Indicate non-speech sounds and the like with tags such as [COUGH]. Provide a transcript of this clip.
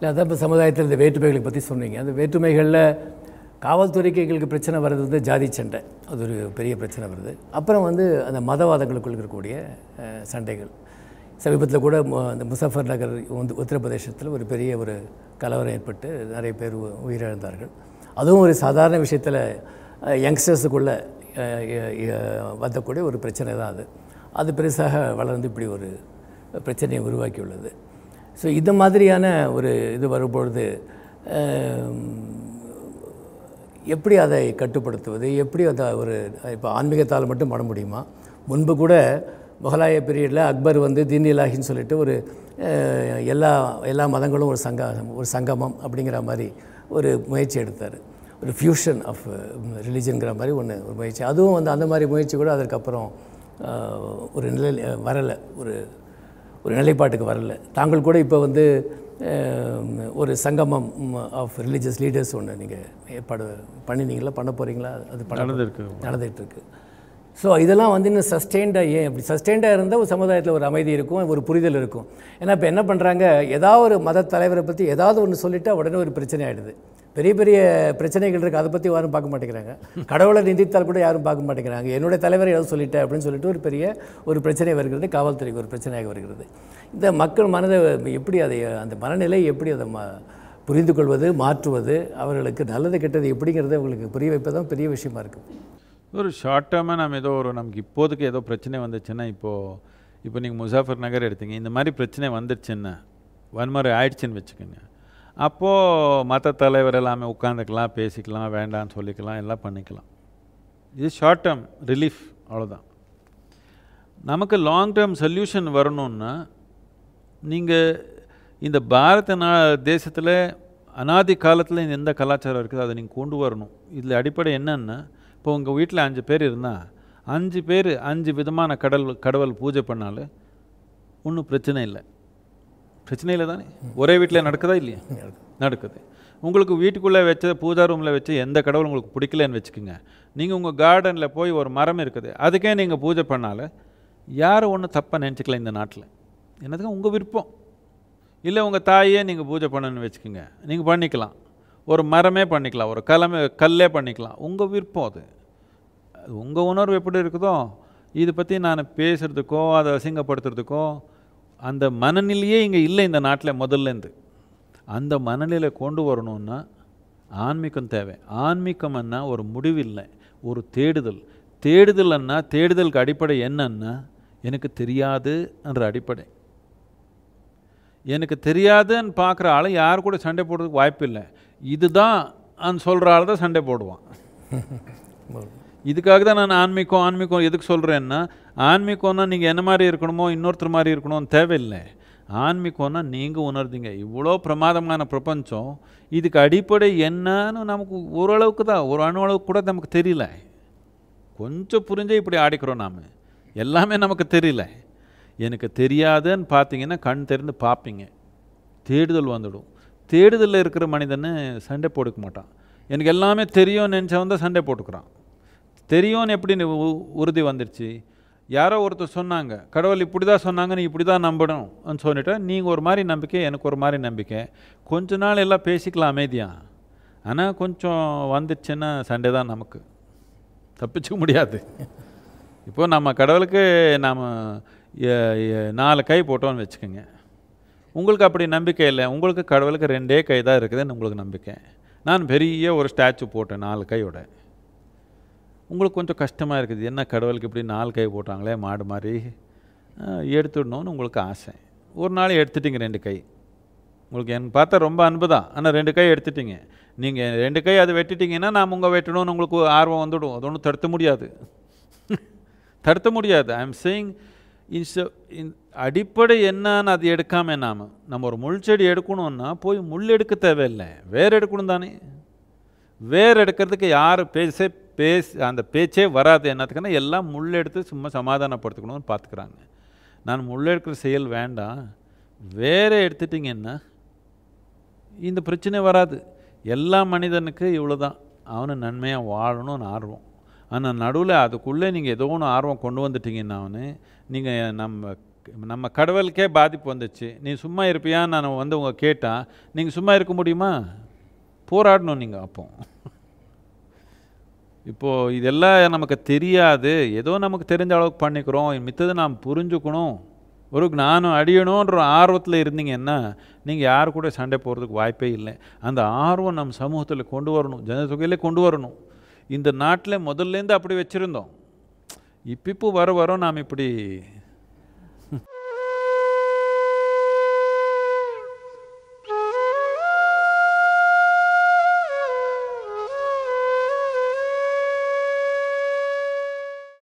இல்லை அதான் இப்போ சமுதாயத்தில் இந்த வேற்றுமைகளை பற்றி சொன்னீங்க. அந்த வேற்றுமைகளில் காவல்துறைக்கு எங்களுக்கு பிரச்சனை வர்றது வந்து ஜாதி சண்டை. அது ஒரு பெரிய பிரச்சனை வருது. அப்புறம் வந்து அந்த மதவாதங்களுக்குள் இருக்கக்கூடிய சண்டைகள். சமீபத்தில் கூட அந்த முசஃபர் நகர் வந்து உத்தரப்பிரதேசத்தில் ஒரு பெரிய ஒரு கலவரம் ஏற்பட்டு நிறைய பேர் உயிரிழந்தார்கள். அதுவும் ஒரு சாதாரண விஷயத்தில் யங்ஸ்டர்ஸுக்குள்ளே வந்தக்கூடிய ஒரு பிரச்சனை தான் அது. அது பெருசாக வளர்ந்து இப்படி ஒரு பிரச்சனையை உருவாக்கியுள்ளது. ஸோ இந்த மாதிரியான ஒரு இது வரும்பொழுது எப்படி அதை கட்டுப்படுத்துவது? எப்படி அதை ஒரு இப்போ ஆன்மீகத்தால் மட்டும் பண்ண முடியுமா? முன்பு கூட முகலாய பீரியடில் அக்பர் வந்து தீன் இலாஹின்னு சொல்லிட்டு ஒரு எல்லா எல்லா மதங்களும் ஒரு சங்க ஒரு சங்கமம் அப்படிங்கிற மாதிரி ஒரு முயற்சி எடுத்தார். ஒரு ஃபியூஷன் ஆஃப் ரிலிஜன்கிற மாதிரி ஒன்று ஒரு முயற்சி. அதுவும் வந்து அந்த மாதிரி முயற்சி கூட அதற்கப்புறம் ஒரு நிலை வரலை. ஒரு ஒரு நிலைப்பாட்டுக்கு வரல. தாங்கள் கூட இப்போ வந்து ஒரு சங்கமம் ஆஃப் ரிலீஜியஸ் லீடர்ஸ் ஒன்று நீங்கள் ஏற்பாடு பண்ணினீங்களா? பண்ண போகிறீங்களா அது நடந்திருக்கு. நடந்துகிட்டு இருக்கு ஸோ இதெல்லாம் வந்து இன்னும் சஸ்டெயின்டாக ஏன் அப்படி சஸ்டெயின்டாக இருந்தால் ஒரு சமுதாயத்தில் ஒரு அமைதி இருக்கும் ஒரு புரிதல் இருக்கும். ஏன்னா இப்போ என்ன பண்ணுறாங்க ஏதாவது ஒரு மத தலைவரை பற்றி ஏதாவது ஒன்று சொல்லிட்டா உடனே ஒரு பிரச்சனை ஆகிடுது பெரிய பெரிய பிரச்சனைகள் இருக்குது அதை பற்றி யாரும் பார்க்க மாட்டேங்கிறாங்க. கடவுளை நிந்தித்தால் கூட யாரும் பார்க்க மாட்டேங்கிறாங்க. என்னுடைய தலைவரை ஏதாவது சொல்லிட்டேன் அப்படின்னு சொல்லிட்டு ஒரு பெரிய ஒரு பிரச்சனை வருகிறது. காவல்துறைக்கு ஒரு பிரச்சனையாக வருகிறது. இந்த மக்கள் மனதை எப்படி அதை அந்த மனநிலை எப்படி அதை ம புரிந்து கொள்வது மாற்றுவது அவர்களுக்கு நல்லது கெட்டது எப்படிங்கிறத அவங்களுக்கு புரிய வைப்பதான் பெரிய விஷயமா இருக்குது ஒரு ஷார்ட் டேர்மாக நம்ம ஏதோ ஒரு நமக்கு இப்போதுக்கு ஏதோ பிரச்சனை வந்துச்சுன்னா இப்போது இப்போ நீங்கள் முசாஃபர் நகர் எடுத்தீங்க. இந்த மாதிரி பிரச்சனை வந்துடுச்சுன்னா வன்முறை ஆயிடுச்சுன்னு வச்சுக்கோங்க. அப்போது மற்ற தலைவர் எல்லாமே உட்காந்துக்கலாம் பேசிக்கலாம் வேண்டாம்னு சொல்லிக்கலாம் எல்லாம் பண்ணிக்கலாம். இது ஷார்ட் டேர்ம் ரிலீஃப் அவ்வளோதான் நமக்கு லாங் டேர்ம் சொல்யூஷன் வரணுன்னா நீங்கள் இந்த பாரத நா தேசத்தில் அனாதி காலத்தில் எந்த கலாச்சாரம் இருக்குதோ அதை நீங்கள் கொண்டு வரணும். இதில் அடிப்படை என்னென்னா இப்போ உங்கள் வீட்டில் அஞ்சு பேர் இருந்தால் அஞ்சு பேர் அஞ்சு விதமான கடல் கடவுள் பூஜை பண்ணாலும் ஒன்றும் பிரச்சனை இல்லை. பிரச்சனை இல்லை தானே ஒரே வீட்டில் நடக்குதா இல்லையா? நடக்குது. உங்களுக்கு வீட்டுக்குள்ளே வச்ச பூஜா ரூமில் வச்சு எந்த கடவுள் உங்களுக்கு பிடிக்கலன்னு வச்சுக்கோங்க. நீங்கள் உங்கள் கார்டனில் போய் ஒரு மரம் இருக்குது. அதுக்கே நீங்கள் பூஜை பண்ணால யாரும் ஒன்றும் தப்பாக நினச்சிக்கல இந்த நாட்டில்? என்னதுக்கு உங்கள் விருப்பம்? இல்லை உங்கள் தாயே நீங்கள் பூஜை பண்ணணும்னு வச்சுக்கோங்க. நீங்கள் பண்ணிக்கலாம். ஒரு மரமே பண்ணிக்கலாம். ஒரு கலமே கல்லே பண்ணிக்கலாம். உங்கள் விருப்பம் அது. அது உங்கள் உணர்வு எப்படி இருக்குதோ இதை பற்றி நான் பேசுகிறதுக்கோ அதை அசிங்கப்படுத்துறதுக்கோ அந்த மனநிலையே இங்கே இல்லை இந்த நாட்டில் முதல்லேருந்து அந்த மனநிலை கொண்டு வரணும்னா ஆன்மீகம் தேவை. ஆன்மீகம்னா ஒரு முடிவில்லை ஒரு தேடுதல். தேடுதல்னா தேடுதலுக்கு அடிப்படை என்னன்னா எனக்கு தெரியாது என்ற அடிப்படை. எனக்கு தெரியாதுன்னு பார்க்குற ஆளை யார் கூட சண்டை போடுறதுக்கு வாய்ப்பு இல்லை. இதுதான் சொல்கிற ஆள் தான் சண்டை போடுவான். [LAUGHS] இதுக்காக தான் நான் ஆன்மீகம் ஆன்மீகம் எதுக்கு சொல்கிறேன்னா ஆன்மீகம்னா நீங்கள் என்ன மாதிரி இருக்கணுமோ இன்னொருத்தர் மாதிரி இருக்கணும்னு தேவையில்லை. ஆன்மீகம்னா நீங்கள் உணர்ந்தீங்க. இவ்வளோ பிரமாதமான பிரபஞ்சம் இதுக்கு அடிப்படை என்னன்னு நமக்கு ஓரளவுக்கு தான் ஒரு அணு அளவுக்கு கூட நமக்கு தெரியல. கொஞ்சம் புரிஞ்சே இப்படி ஆடிக்கிறோம் நாம். எல்லாமே நமக்கு தெரியல. எனக்கு தெரியாதுன்னு பார்த்தீங்கன்னா கண் தெரிந்து பார்ப்பீங்க. தேடுதல் வந்துடும். தேடுதலில் இருக்கிற மனிதன்னு சண்டை போட்டுக்க மாட்டான். எனக்கு எல்லாமே தெரியும்னு நினச்சவன் தான் சண்டை போட்டுக்கிறான். தெரியும்னு எப்படி உ- உறுதி வந்துருச்சு. யாரோ ஒருத்தர் சொன்னாங்க கடவுள் இப்படி தான் சொன்னாங்க நீ இப்படி தான் நம்பணும்னு சொல்லிட்டு நீங்கள் ஒரு மாதிரி நம்பிக்கை எனக்கு ஒரு மாதிரி நம்பிக்கை. கொஞ்ச நாள் எல்லாம் பேசிக்கலாம் அமைதியாக ஆனால் கொஞ்சம் வந்துச்சுன்னா சண்டே தான் நமக்கு. தப்பிச்சுக்க முடியாது. இப்போ நம்ம கடவுளுக்கு நாம் நாலு கை போட்டோம்னு வச்சுக்கோங்க. உங்களுக்கு அப்படி நம்பிக்கை இல்லை. உங்களுக்கு கடவுளுக்கு ரெண்டே கை தான் இருக்குதுன்னு உங்களுக்கு நம்பிக்கை. நான் பெரிய ஒரு ஸ்டாச்சு போட்டேன் நாலு கையோட. உங்களுக்கு கொஞ்சம் கஷ்டமாக இருக்குது. என்ன கடவுளுக்கு இப்படி நாலு கை போட்டாங்களே மாடு மாதிரி. எடுத்துடணும்னு உங்களுக்கு ஆசை. ஒரு நாள் எடுத்துட்டீங்க ரெண்டு கை. உங்களுக்கு எனக்கு பார்த்தா ரொம்ப அன்பு தான். ஆனால் ரெண்டு கை எடுத்துட்டீங்க. நீங்கள் ரெண்டு கை அதை வெட்டிட்டீங்கன்னா நான் உங்கள் வெட்டணும்னு உங்களுக்கு ஆர்வம் வந்துடும். அது ஒன்றும் தடுத்த முடியாது. [LAUGHS] தடுத்த முடியாது. ஐ எம் சேயிங் இன்ஸ் இன் அடிப்படை என்னன்னு அது எடுக்காம நாம் நம்ம ஒரு முள் செடி எடுக்கணும்னா போய் முள் எடுக்க தேவையில்லை. வேர் எடுக்கணும் தானே. வேர் எடுக்கிறதுக்கு யார் பேச பேச அந்த பேச்சே வராது. என்னத்துக்குன்னா எல்லாம் முள் எடுத்து சும்மா சமாதானப்படுத்திக்கணும்னு பார்த்துக்குறாங்க. நான் முள் எடுக்கிற செயல் வேண்டாம். வேறு எடுத்துட்டிங்கன்னா இந்த பிரச்சனை வராது. எல்லா மனிதனுக்கு இவ்வளோ தான் அவனு நன்மையாக வாழணும்னு ஆர்வம். ஆனால் நடுவில் அதுக்குள்ளே நீங்கள் ஏதோ ஒன்று ஆர்வம் கொண்டு வந்துட்டீங்கன்னா அவனு நீங்கள் நம்ம நம்ம கடவுளுக்கே பாதிப்பு வந்துச்சு. நீ சும்மா இருப்பியான்னு நான் வந்து உங்கள் கேட்டால் நீங்கள் சும்மா இருக்க முடியுமா? போராடணும் நீங்கள் அப்போ. இப்போது இதெல்லாம் நமக்கு தெரியாது ஏதோ நமக்கு தெரிஞ்ச அளவுக்கு பண்ணிக்கிறோம் மித்தது நாம் புரிஞ்சுக்கணும் ஒரு ஞானம் அடியணுன்ற ஆர்வத்தில் இருந்தீங்கன்னா நீங்கள் யார் கூட சண்டை போகிறதுக்கு வாய்ப்பே இல்லை அந்த ஆர்வம் நம்ம சமூகத்தில் கொண்டு வரணும் ஜனத்தொகையிலே கொண்டு வரணும் இந்த நாட்டில் முதல்லேருந்து அப்படி வச்சுருந்தோம் இப்போ இப்போ வர வர நாம் இப்படி